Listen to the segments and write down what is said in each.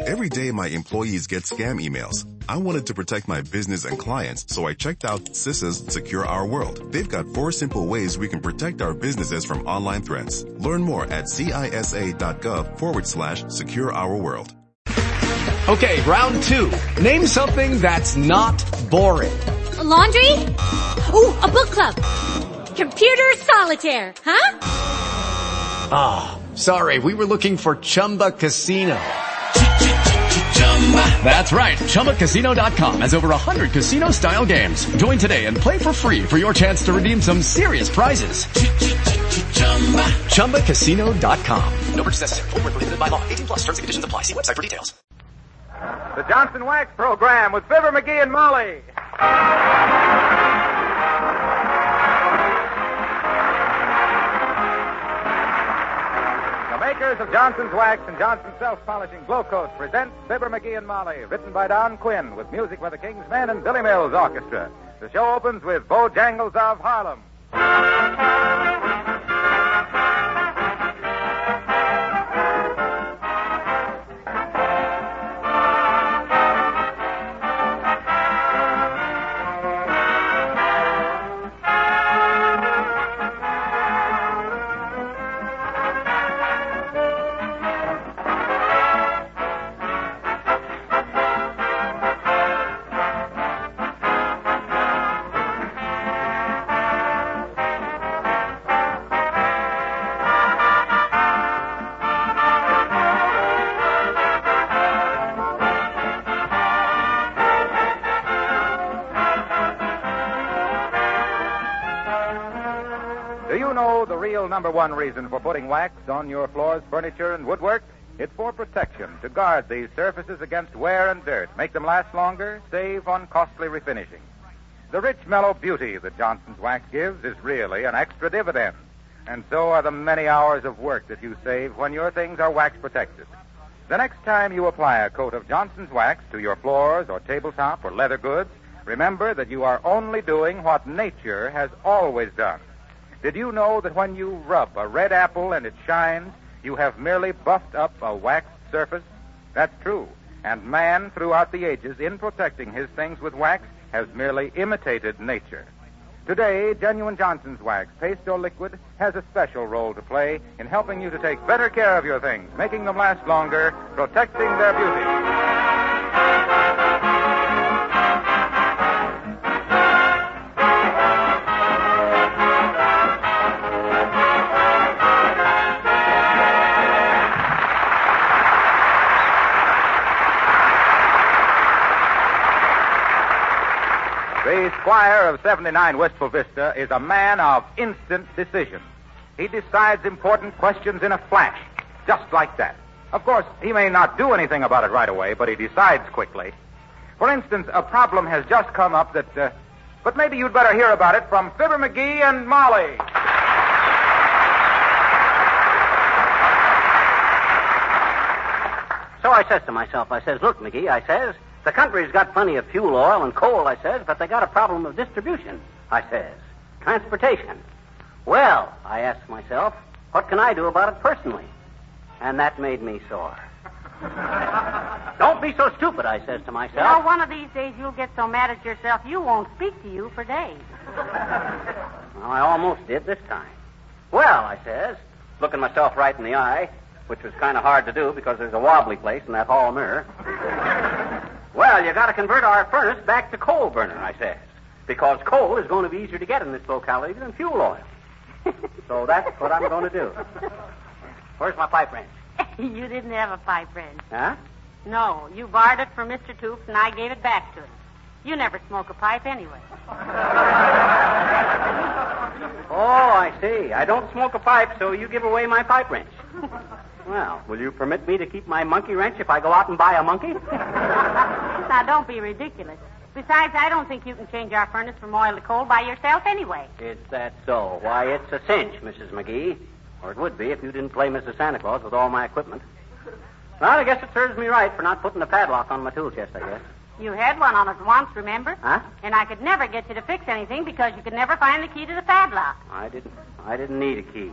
Every day my employees get scam emails. I wanted to protect my business and clients, so I checked out CISA's Secure Our World. They've got four simple ways we can protect our businesses from online threats. Learn more at cisa.gov forward slash secure our world. Okay, round two. Name something that's not boring. A laundry? Ooh, a book club. Computer solitaire, huh? Ah, oh, sorry, we were looking for Chumba Casino. That's right. ChumbaCasino.com has over 100 casino style games. Join today and play for free for your chance to redeem some serious prizes. ChumbaCasino.com. No purchase necessary. Full prohibited by law. 18 plus terms and conditions apply. See website for details. The Johnson Wax Program with Fibber McGee and Molly. Makers of Johnson's Wax and Johnson's Self-Polishing Glow Coat present Fibber McGee and Molly, written by Don Quinn, with music by the King's Men and Billy Mills Orchestra. The show opens with Bojangles of Harlem. One reason for putting wax on your floors, furniture, and woodwork? It's for protection, to guard these surfaces against wear and dirt, make them last longer, save on costly refinishing. The rich, mellow beauty that Johnson's wax gives is really an extra dividend. And so are the many hours of work that you save when your things are wax protected. The next time you apply a coat of Johnson's wax to your floors or tabletop or leather goods, remember that you are only doing what nature has always done. Did you know that when you rub a red apple and it shines, you have merely buffed up a waxed surface? That's true. And man, throughout the ages, in protecting his things with wax, has merely imitated nature. Today, genuine Johnson's wax, paste or liquid, has a special role to play in helping you to take better care of your things, making them last longer, protecting their beauty. Squire of 79 Wistful Vista is a man of instant decision. He decides important questions in a flash, just like that. Of course, he may not do anything about it right away, but he decides quickly. For instance, a problem has just come up that, uh, but maybe you'd better hear about it from Fibber McGee and Molly. So I says to myself, I says, look, McGee, I says, the country's got plenty of fuel oil and coal, I says, but they got a problem of distribution, I says. Transportation. Well, I asked myself, what can I do about it personally? And that made me sore. Don't be so stupid, I says to myself. Well, one of these days you'll get so mad at yourself you won't speak to you for days. well, I almost did this time. Well, I says, looking myself right in the eye, which was kind of hard to do because there's a wobbly place in that hall mirror. Well, you got to convert our furnace back to coal burner, I says, because coal is going to be easier to get in this locality than fuel oil. so that's what I'm going to do. Where's my pipe wrench? you didn't have a pipe wrench. Huh? No, you borrowed it from Mr. Toops, and I gave it back to him. You never smoke a pipe anyway. oh, I see. I don't smoke a pipe, so you give away my pipe wrench. Well, will you permit me to keep my monkey wrench if I go out and buy a monkey? now, don't be ridiculous. Besides, I don't think you can change our furnace from oil to coal by yourself anyway. Is that so? Why, it's a cinch, Mrs. McGee. Or it would be if you didn't play Mrs. Santa Claus with all my equipment. Well, I guess it serves me right for not putting a padlock on my tool chest, I guess. You had one on it once, remember? Huh? And I could never get you to fix anything because you could never find the key to the padlock. I didn't. I didn't need a key.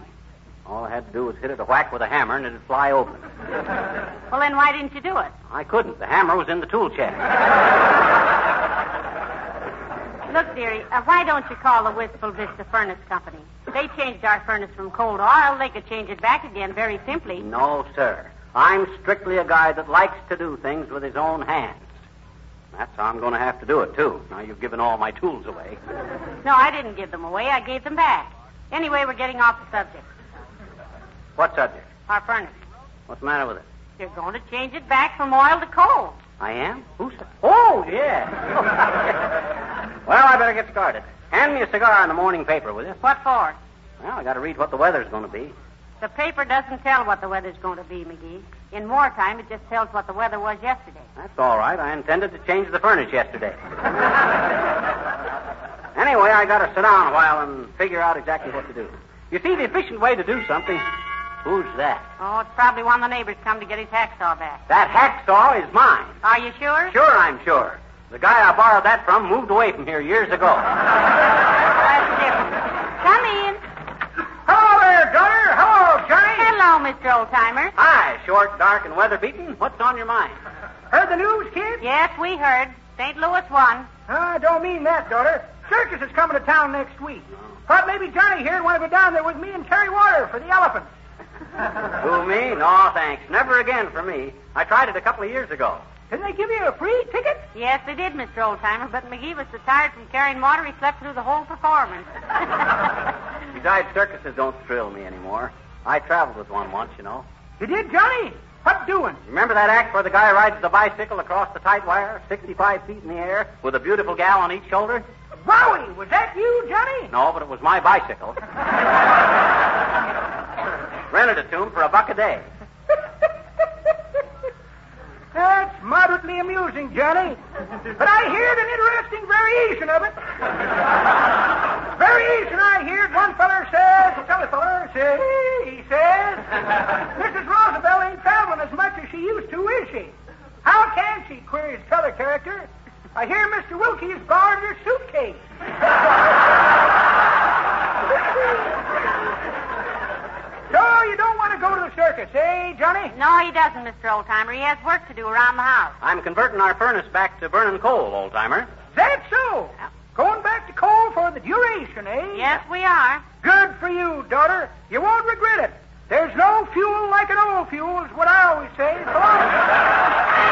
All I had to do was hit it a whack with a hammer and it'd fly open. Well, then why didn't you do it? I couldn't. The hammer was in the tool chest. Look, dearie, uh, why don't you call the Wistful Vista Furnace Company? They changed our furnace from coal to oil. They could change it back again very simply. No, sir. I'm strictly a guy that likes to do things with his own hands. That's how I'm going to have to do it, too. Now you've given all my tools away. No, I didn't give them away. I gave them back. Anyway, we're getting off the subject. What subject? Our furnace. What's the matter with it? You're going to change it back from oil to coal. I am? Who said? Oh, yeah. well, I better get started. Hand me a cigar in the morning paper, will you? What for? Well, I got to read what the weather's going to be. The paper doesn't tell what the weather's going to be, McGee. In wartime, it just tells what the weather was yesterday. That's all right. I intended to change the furnace yesterday. anyway, I got to sit down a while and figure out exactly what to do. You see, the efficient way to do something. Who's that? Oh, it's probably one of the neighbors come to get his hacksaw back. That hacksaw is mine. Are you sure? Sure, I'm sure. The guy I borrowed that from moved away from here years ago. That's different. Come in. Hello there, daughter. Hello, Johnny. Hello, Mr. Oldtimer. Hi, short, dark, and weather beaten. What's on your mind? Heard the news, kid? Yes, we heard. St. Louis won. I don't mean that, daughter. Circus is coming to town next week. Thought maybe Johnny here would want to go down there with me and carry water for the elephants. Who, me? No, thanks. Never again for me. I tried it a couple of years ago. Didn't they give you a free ticket? Yes, they did, Mr. Oldtimer, but McGee was so tired from carrying water he slept through the whole performance. Besides, circuses don't thrill me anymore. I traveled with one once, you know. You did, Johnny? What doing? Remember that act where the guy rides the bicycle across the tight wire, 65 feet in the air, with a beautiful gal on each shoulder? Wowie, was that you, Johnny? No, but it was my bicycle. Rented it to him for a buck a day. That's moderately amusing, Johnny. But I heard an interesting variation of it. variation I heard one feller says, tell a feller, say, he says, Mrs. Roosevelt ain't traveling as much as she used to, is she? How can she? queries t'other character. I hear Mr. Willkie's borrowed her suitcase. so you don't want to go to the circus, eh, Johnny? no, he doesn't, Mr. Oldtimer. He has work to do around the house. I'm converting our furnace back to burning coal, Oldtimer. That's That so? Going back to coal for the duration, eh? Yes, we are. Good for you, daughter. You won't regret it. There's no fuel like an old fuel, is what I always say. So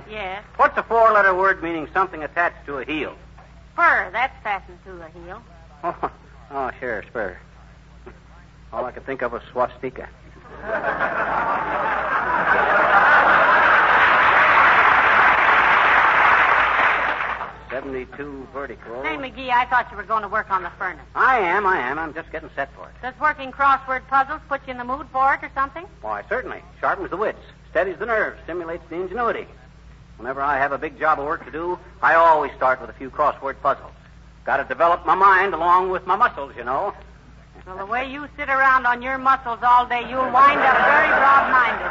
Molly. Yes. What's a four letter word meaning something attached to a heel? Spur, that's fastened to a heel. Oh, oh sure, spur. All I could think of was swastika. Seventy too vertical. Say, McGee, I thought you were going to work on the furnace. I am, I am. I'm just getting set for it. Does working crossword puzzles put you in the mood for it or something? Why, certainly. Sharpens the wits, steadies the nerves, stimulates the ingenuity. Whenever I have a big job of work to do, I always start with a few crossword puzzles. Got to develop my mind along with my muscles, you know. Well, the way you sit around on your muscles all day, you'll wind up very broad-minded.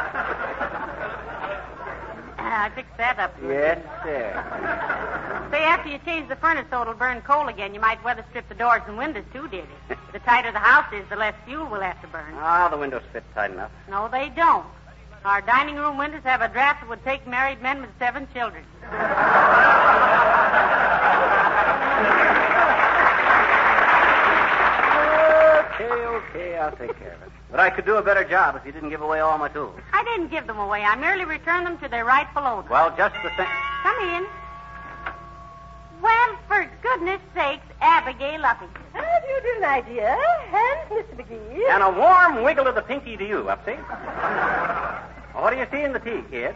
Ah, I fixed that up. Yes, sir. Say, after you change the furnace so it'll burn coal again, you might weather strip the doors and windows too, dearie. the tighter the house is, the less fuel we'll have to burn. Ah, the windows fit tight enough. No, they don't. Our dining room windows have a draft that would take married men with seven children. Okay, okay, I'll take care of it. But I could do a better job if you didn't give away all my tools. I didn't give them away. I merely returned them to their rightful owner. Well, just the same. Come in. Well, for goodness sakes, Abigail Uppy. How do you do, my dear? And Mr. McGee. And a warm wiggle of the pinky to you, Upsy. What do you see in the tea, kid?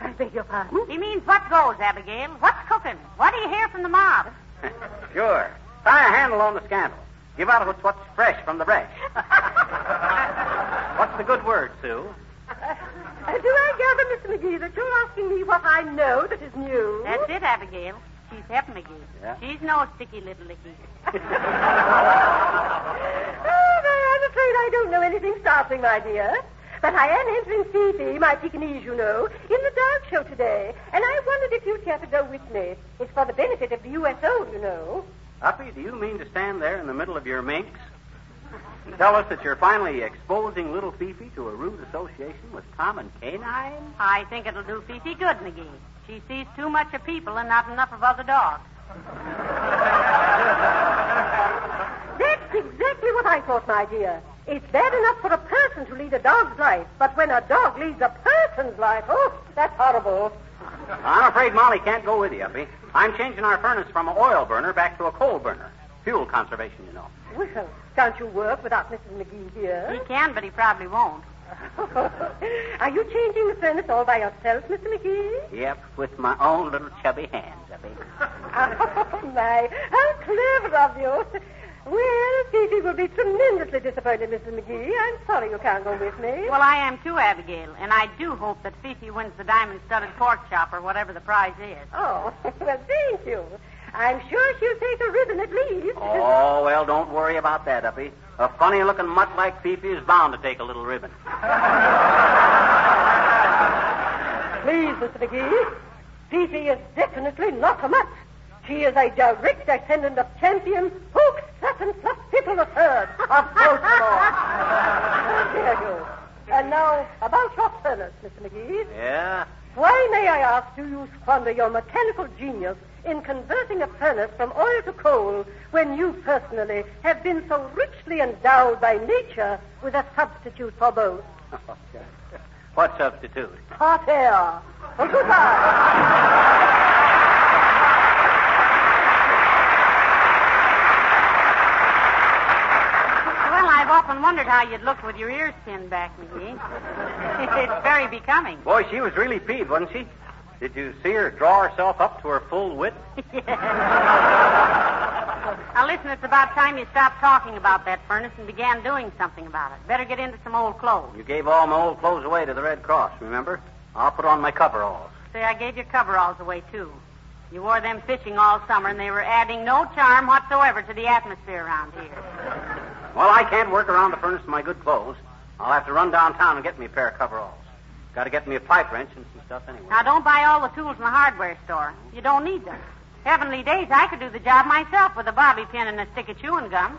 I beg your pardon? He means what goes, Abigail. What's cooking? What do you hear from the mob? sure. Tie a handle on the scandal. Give out what's, what's fresh from the breast. what's the good word, Sue? Uh, do I gather, Mr. McGee, that you're asking me what I know that is new? That's it, Abigail. She's Hep McGee. Yeah. She's no sticky little licky. oh, I'm afraid I don't know anything startling, my dear. But I am entering Fifi, my Pekingese, you know, in the dog show today. And I wondered if you'd care to go with me. It's for the benefit of the USO, you know. Uppy, do you mean to stand there in the middle of your minks and tell us that you're finally exposing little Fifi to a rude association with Tom and Canine? I think it'll do Fifi good, McGee. She sees too much of people and not enough of other dogs. That's exactly what I thought, my dear. It's bad enough for a person to lead a dog's life, but when a dog leads a person's life, oh, that's horrible. I'm afraid Molly can't go with you, Uppy. I'm changing our furnace from an oil burner back to a coal burner. Fuel conservation, you know. Well, can't you work without Mrs. McGee here? He can, but he probably won't. Are you changing the furnace all by yourself, Mr. McGee? Yep, with my own little chubby hands, Uppy. Oh, my. How clever of you. Well, Fifi will be tremendously disappointed, Mrs. McGee. I'm sorry you can't go with me. Well, I am too, Abigail, and I do hope that Fifi wins the diamond-studded pork chop or whatever the prize is. Oh, well, thank you. I'm sure she'll take a ribbon at least. Oh, well, don't worry about that, Uppy. A funny looking mutt like Fifi is bound to take a little ribbon. Please, Mr. McGee. Fifi is definitely not a mutt. She is a direct descendant of champion Hook Fluff People the Third of Baltimore. How dare you? And now, about your furnace, Mr. McGee. Yeah? Why, may I ask, do you squander your mechanical genius in converting a furnace from oil to coal when you personally have been so richly endowed by nature with a substitute for both? what substitute? Hot air. Well, goodbye. Well, I've often wondered how you'd look with your ears pinned back, McGee. it's very becoming. Boy, she was really peeved, wasn't she? Did you see her draw herself up to her full width? Now, listen, it's about time you stopped talking about that furnace and began doing something about it. Better get into some old clothes. You gave all my old clothes away to the Red Cross, remember? I'll put on my coveralls. Say, I gave your coveralls away, too. You wore them fishing all summer, and they were adding no charm whatsoever to the atmosphere around here. Well, I can't work around the furnace in my good clothes. I'll have to run downtown and get me a pair of coveralls. Got to get me a pipe wrench and some stuff anyway. Now, don't buy all the tools in the hardware store. You don't need them. Heavenly days, I could do the job myself with a bobby pin and a stick of chewing gum.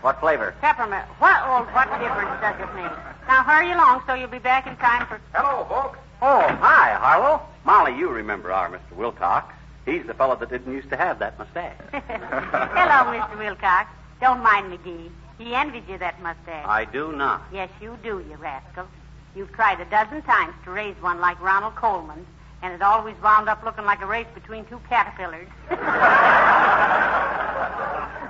What flavor? Peppermint. What, oh, what difference does it make? Now, hurry along so you'll be back in time for... Hello, folks. Oh, hi, Harlow. Molly, you remember our Mr. Wilcox. He's the fellow that didn't used to have that mustache. Hello, Mr. Wilcox. Don't mind McGee. He envied you that mustache. I do not. Yes, you do, you rascal. You've tried a dozen times to raise one like Ronald Colman's, and it always wound up looking like a race between two caterpillars.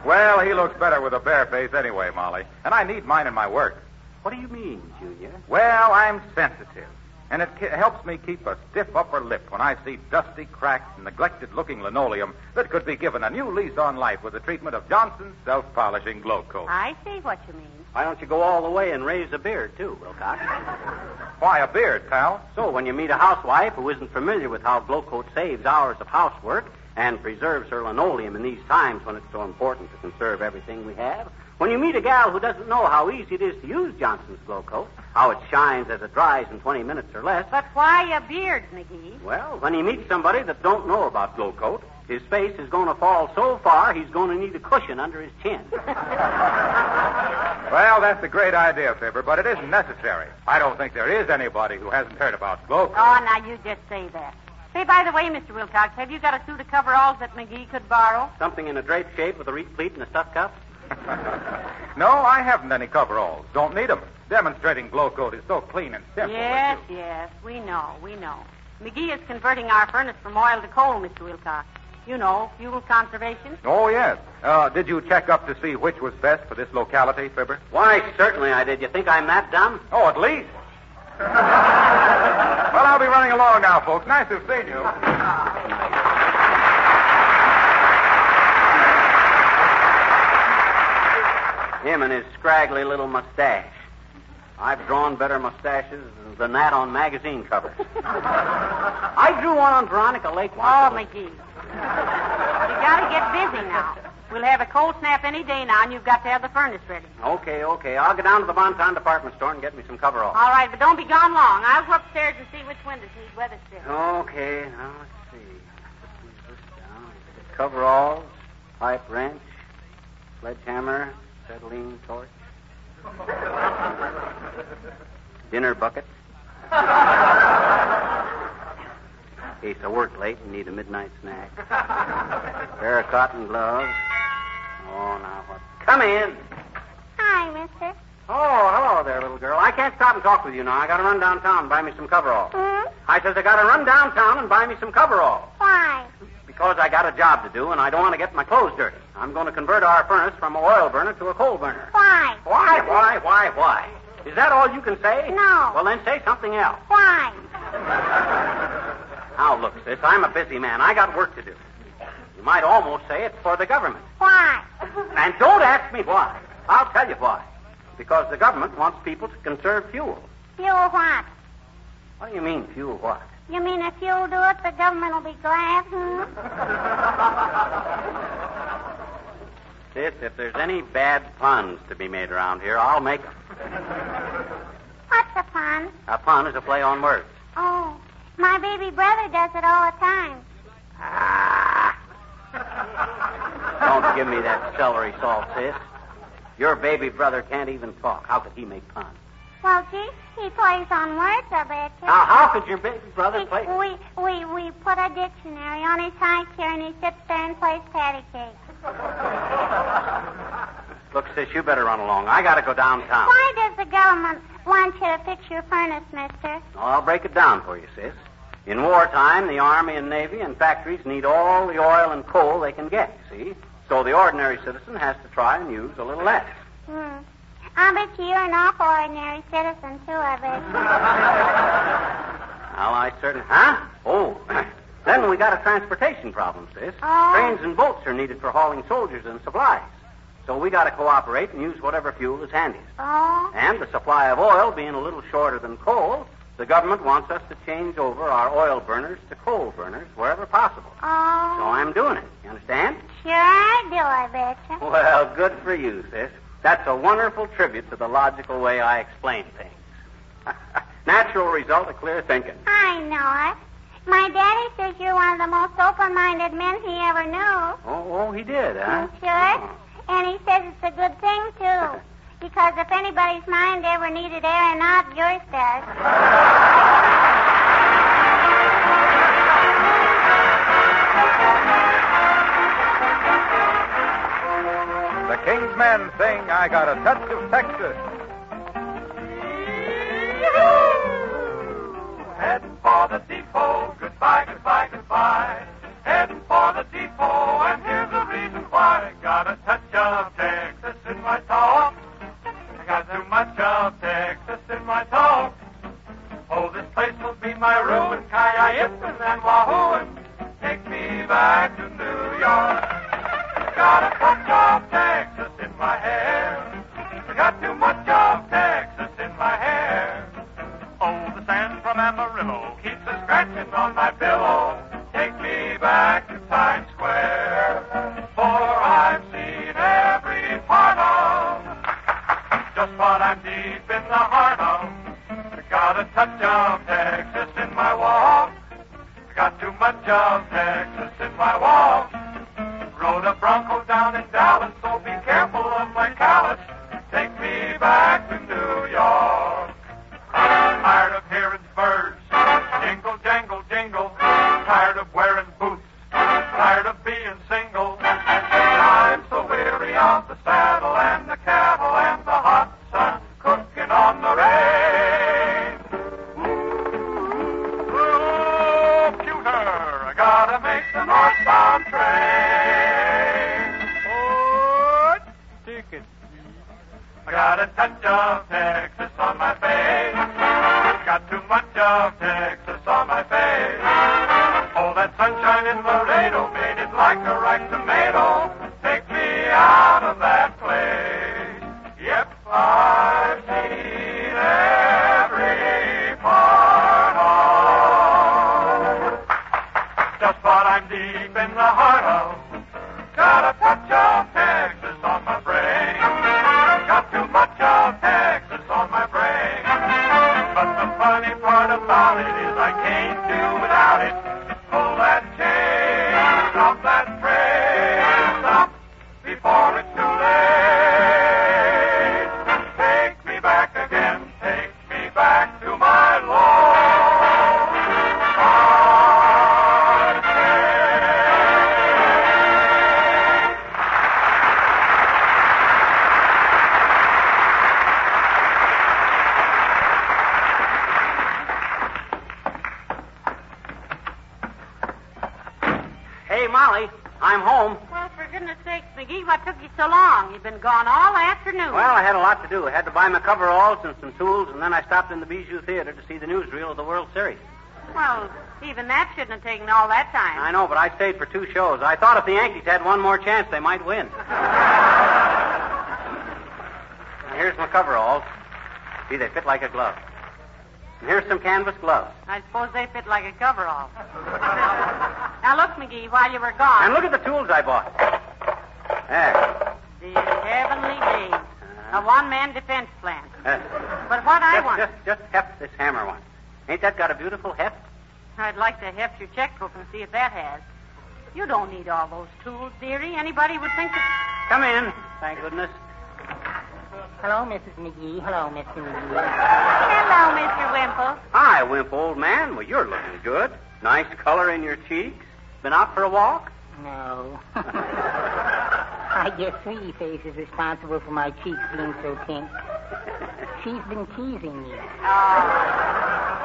Well, he looks better with a bare face anyway, Molly. And I need mine in my work. What do you mean, Junior? Well, I'm sensitive. And it ke- helps me keep a stiff upper lip when I see dusty, cracked, neglected looking linoleum that could be given a new lease on life with the treatment of Johnson's self polishing glow coat. I see what you mean. Why don't you go all the way and raise a beard, too, Wilcox? Why, a beard, pal? So when you meet a housewife who isn't familiar with how Glow Coat saves hours of housework and preserves her linoleum in these times when it's so important to conserve everything we have, when you meet a gal who doesn't know how easy it is to use Johnson's Glow Coat, how it shines as it dries in 20 minutes or less, But why a beard, McGee? well, when he meets somebody that don't know about Glow Coat, his face is going to fall so far he's going to need a cushion under his chin. Well, that's a great idea, Fibber, but it isn't necessary. I don't think there is anybody who hasn't heard about glow coat. Oh, now you just say that. Say, by the way, Mr. Wilcox, have you got a suit of coveralls that McGee could borrow? Something in a draped shape with a reef pleat and a stuff cuff? no, I haven't any coveralls. Don't need 'em. Demonstrating glow coat is so clean and simple. Yes, yes, we know, we know. McGee is converting our furnace from oil to coal, Mr. Wilcox. You know, fuel conservation. Oh, yes. Uh, did you check up to see which was best for this locality, Fibber? Why, certainly I did. You think I'm that dumb? Oh, at least. well, I'll be running along now, folks. Nice to have seen you. Him and his scraggly little mustache. I've drawn better mustaches than that on magazine covers. I drew one on Veronica Lake Oh, once. McGee. You gotta get busy now. We'll have a cold snap any day now, and you've got to have the furnace ready. Okay, okay. I'll go down to the Bonton department store and get me some coveralls. All right, but don't be gone long. I'll go upstairs and see which windows need weather still. Okay, now let's see. Put this down. Coveralls, pipe wrench, sledgehammer, acetylene torch, dinner bucket. In case I work late and need a midnight snack. Pair of cotton gloves. Oh, now what? Come in. Hi, mister. Oh, hello there, little girl. I can't stop and talk with you now. I gotta run downtown and buy me some coveralls. Hmm? I says I gotta run downtown and buy me some coveralls. Why? Because I got a job to do and I don't want to get my clothes dirty. I'm going to convert our furnace from an oil burner to a coal burner. Why? Why, why, why, why? Is that all you can say? No. Well, then say something else. Why? Now, look, sis, I'm a busy man. I got work to do. You might almost say it's for the government. Why? And don't ask me why. I'll tell you why. Because the government wants people to conserve fuel. Fuel what? What do you mean, fuel what? You mean if you'll do it, the government will be glad, hmm? Sis, if there's any bad puns to be made around here, I'll make 'em. What's a pun? A pun is a play on words. Oh, my baby brother does it all the time. Don't give me that celery salt, sis. Your baby brother can't even talk. How could he make puns? Well, gee, he plays on words, I bet you. Now, how could your baby brother He- play? we, we, we put a dictionary on his high chair and he sits there and plays patty cake. Look, sis, you better run along. I gotta go downtown. Why does the government want you to fix your furnace, mister? I'll break it down for you, sis. In wartime, the Army and Navy and factories need all the oil and coal they can get, see? So the ordinary citizen has to try and use a little less. Hmm. Ah, I bet you you're an awful ordinary citizen, too, I bet. Well, I certainly. Huh? Oh. then we got a transportation problem, sis. Oh. Trains and boats are needed for hauling soldiers and supplies. So we got to cooperate and use whatever fuel is handiest. Oh? And the supply of oil being a little shorter than coal, the government wants us to change over our oil burners to coal burners wherever possible. Oh. So. I'm doing it. You understand? Sure I do, I bet you. Well, good for you, sis. That's a wonderful tribute to the logical way I explain things. Natural result of clear thinking. I know it. My daddy says you're one of the most open-minded men he ever knew. Oh, oh he did, huh? Sure. Oh. And he says it's a good thing, too. Because if anybody's mind ever needed airing not, yours does. Men sing, I Got a Touch of Texas. Heading for the depot. Goodbye, goodbye, goodbye. Heading for the depot, and here's the reason why. Got a touch of Texas in my talk. I got too much of Texas in my talk. Oh, this place will be my ruin, Kayayippin and Wahooin. Take me back Bronco down in Dallas, just what I'm deep in the heart of. Got a touch of Texas Well, even that shouldn't have taken all that time. I know, but I stayed for two shows. I thought if the Yankees had one more chance, they might win. Now, here's my coveralls. See, they fit like a glove. And here's some canvas gloves. I suppose they fit like a coverall. now look, McGee, while you were gone. And look at the tools I bought. There. The heavenly days. A one-man defense plan. Uh, But what I just, want, just, just heft this hammer one. Ain't that got a beautiful heft? I'd like to heft your checkbook and see if that has. You don't need all those tools, dearie. Anybody would think that. Come in. Thank goodness. Hello, Mrs. McGee. Hello, Mr. McGee. Hello, Mr. Wimple. Hi, Wimp, old man. Well, you're looking good. Nice color in your cheeks. Been out for a walk? No. I guess Sweetie Face is responsible for my cheeks being so pink. She's been teasing me. Oh.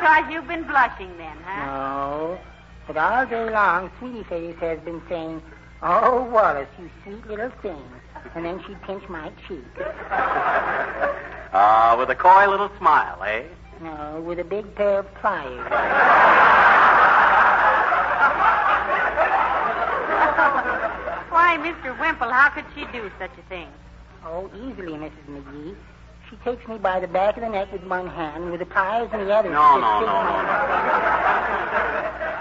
It's because you've been blushing then, huh? No. But all day long, Sweetie Face has been saying, Oh, Wallace, you sweet little thing. And then she'd pinch my cheek. Ah, with a coy little smile, eh? No, with a big pair of pliers. Why, Mr. Wimple, how could she do such a thing? Oh, easily, Mrs. McGee. She takes me by the back of the neck with one hand, with the pliers in the other. No, She no, no, no, my-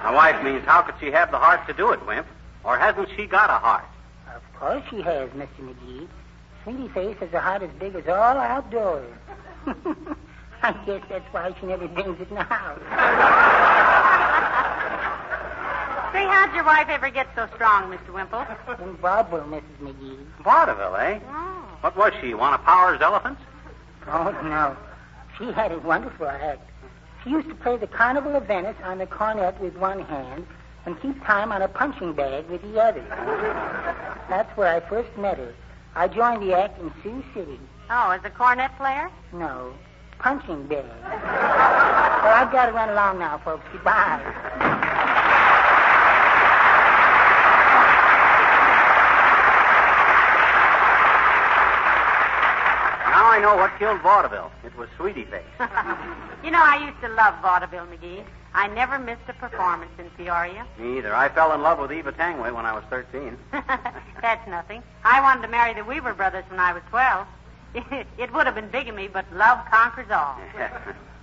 My wife means how could she have the heart to do it, Wimp? Or hasn't she got a heart? Of course she has, Mr. McGee. Sweetie Face has a heart as big as all outdoors. I guess that's why she never brings it in the house. Say, how'd your wife ever get so strong, Mr. Wimple? In vaudeville, Mrs. McGee. Vaudeville, eh? Oh. What was she? One of Power's elephants? Oh, no. She had a wonderful act. She used to play the Carnival of Venice on the cornet with one hand and keep time on a punching bag with the other. That's where I first met her. I joined the act in Sioux City. Oh, as a cornet player? No, punching bag. well, I've got to run along now, folks. Goodbye. Now I know what killed vaudeville. It was Sweetie Face. you know, I used to love vaudeville, McGee. I never missed a performance in Peoria. Me either. I fell in love with Eva Tanguay when I was 13. That's nothing. I wanted to marry the Weaver brothers when I was 12. it would have been bigamy, but love conquers all.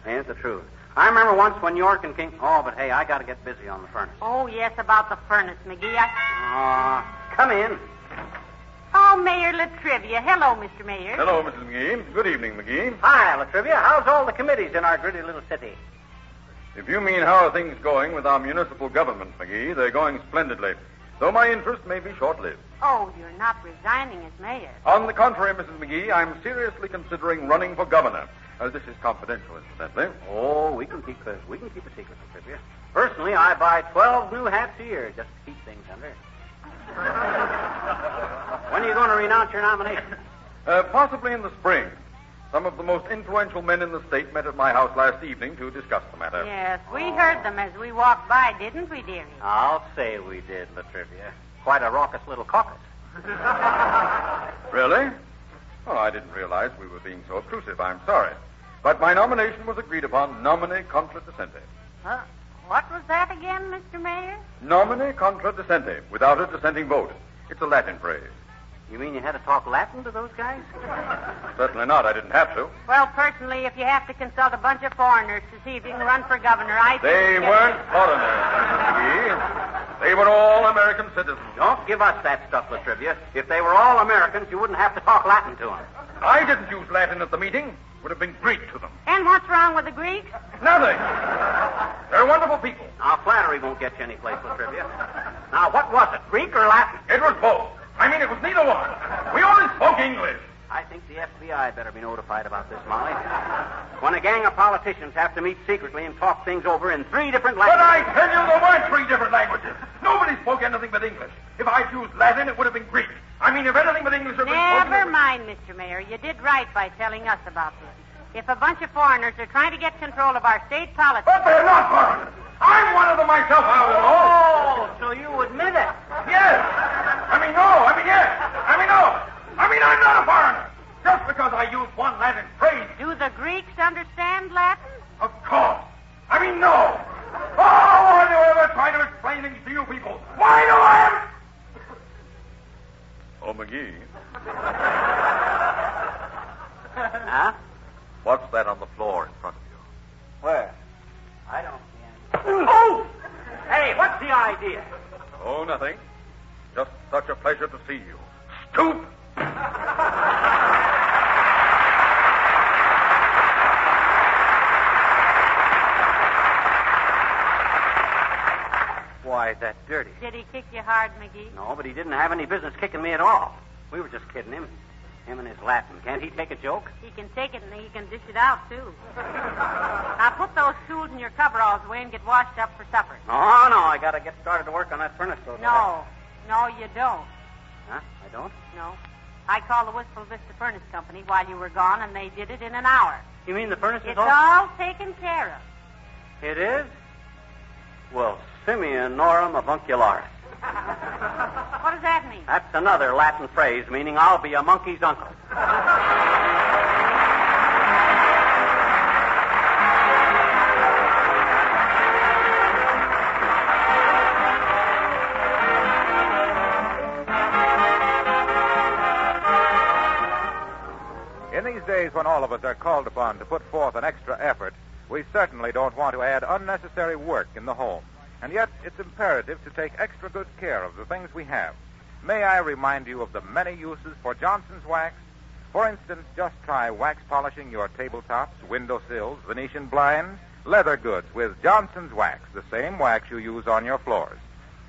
Ain't the truth. I remember once when York and King. Oh, but hey, I got to get busy on the furnace. Oh, yes, about the furnace, McGee. I... Aw, come in. Oh, Mayor La Trivia. Hello, Mr. Mayor. Hello, Mrs. McGee. Good evening, McGee. Hi, La Trivia. How's all the committees in our gritty little city? If you mean how are things going with our municipal government, McGee, they're going splendidly. Though my interest may be short-lived. Oh, you're not resigning as mayor. On the contrary, Mrs. McGee, I'm seriously considering running for governor. Uh, this is confidential, incidentally. Oh, we can keep a, we can keep a secret, La Trivia. Personally, I buy 12 new hats a year just to keep things under. When are you going to renounce your nomination? Uh, possibly in the spring. Some of the most influential men in the state met at my house last evening to discuss the matter. Yes, we heard them as we walked by, didn't we, dearie? I'll say we did, La Trivia. Quite a raucous little caucus. Really? Oh, I didn't realize we were being so obtrusive. I'm sorry. But my nomination was agreed upon nemine contradicente. Huh? What was that again, Mr. Mayor? Nemine contradicente, without a dissenting vote. It's a Latin phrase. You mean you had to talk Latin to those guys? Certainly not. I didn't have to. Well, personally, if you have to consult a bunch of foreigners to see if you can run for governor, I They think... weren't foreigners, They were all American citizens. Don't give us that stuff, La Trivia. If they were all Americans, you wouldn't have to talk Latin to them. I didn't use Latin at the meeting. Would have been Greek to them. And what's wrong with the Greeks? Nothing. They're wonderful people. Now, flattery won't get you any place, La Trivia. Now, what was it, Greek or Latin? It was both. I mean, it was neither one. We only spoke English. I think the FBI better be notified about this, Molly. When a gang of politicians have to meet secretly and talk things over in three different languages. But I tell you, there weren't three different languages. Nobody spoke anything but English. If I'd used Latin, it would have been Greek. I mean, if anything but English had been spoken... Never mind, Mr. Mayor. You did right by telling us about this. If a bunch of foreigners are trying to get control of our state politics... But they're not foreigners. I'm one of them myself, I don't. Oh, so you admit it? Yes. I mean, no. I mean, yes. I mean, no. I mean, I'm not a foreigner. Just because I use one Latin phrase. Do the Greeks understand Latin? Of course. I mean, no. Oh, why do I ever try to explain things to you people? Why do I ever... Oh, McGee. Huh? What's that on the floor in front of you? Where? I don't see anything. Oh! Hey, what's the idea? Oh, nothing. Just such a pleasure to see you. Stoop! Why, that dirty. Did he kick you hard, McGee? No, but he didn't have any business kicking me at all. We were just kidding him. Him and his Latin. Can't he take a joke? He can take it and he can dish it out, too. now put those tools in your coveralls away and get washed up for supper. Oh, no, I gotta get started to work on that furnace. Though, No. No, you don't. Huh? I don't? No. I called the Wistful Vista Furnace Company while you were gone, and they did it in an hour. You mean the furnace is all It's all... all taken care of. It is? Well, Simeon Norum Avuncularis. What does that mean? That's another Latin phrase meaning I'll be a monkey's uncle. In these days when all of us are called upon to put forth an extra effort, we certainly don't want to add unnecessary work in the home. And yet, it's imperative to take extra good care of the things we have. May I remind you of the many uses for Johnson's wax? For instance, just try wax polishing your tabletops, windowsills, Venetian blinds, leather goods with Johnson's wax, the same wax you use on your floors.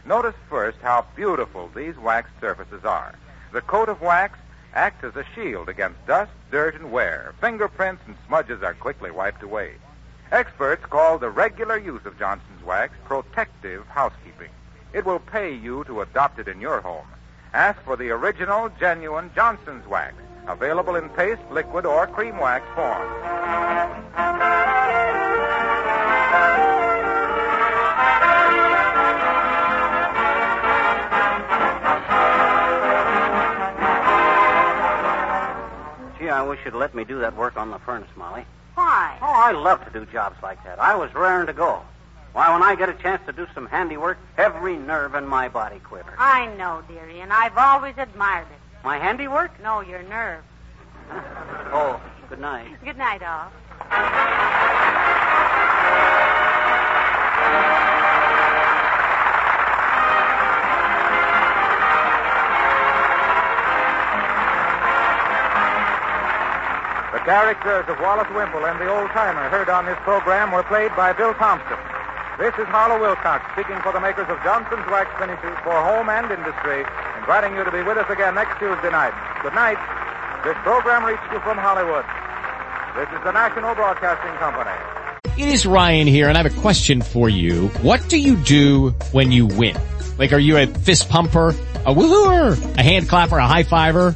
Notice first how beautiful these waxed surfaces are. The coat of wax acts as a shield against dust, dirt, and wear. Fingerprints and smudges are quickly wiped away. Experts call the regular use of Johnson's wax protective housekeeping. It will pay you to adopt it in your home. Ask for the original, genuine Johnson's wax, available in paste, liquid, or cream wax form. Gee, I wish wish you'd let me do that work on the furnace, Molly. Why? Oh, I love to do jobs like that. I was raring to go. Why, when I get a chance to do some handiwork, every nerve in my body quivers. I know, dearie, and I've always admired it. My handiwork? No, your nerve. Oh, good night. Good night, all. Characters of Wallace Wimple and the old timer heard on this program were played by Bill Thompson. This is Harlow Wilcox speaking for the makers of Johnson's Wax Finishes for Home and Industry, inviting you to be with us again next Tuesday night. Good night. This program reached you from Hollywood. This is the National Broadcasting Company. It is Ryan here, and I have a question for you. What do you do when you win? Like, are you a fist pumper? A woohooer, a hand clapper, a high fiver.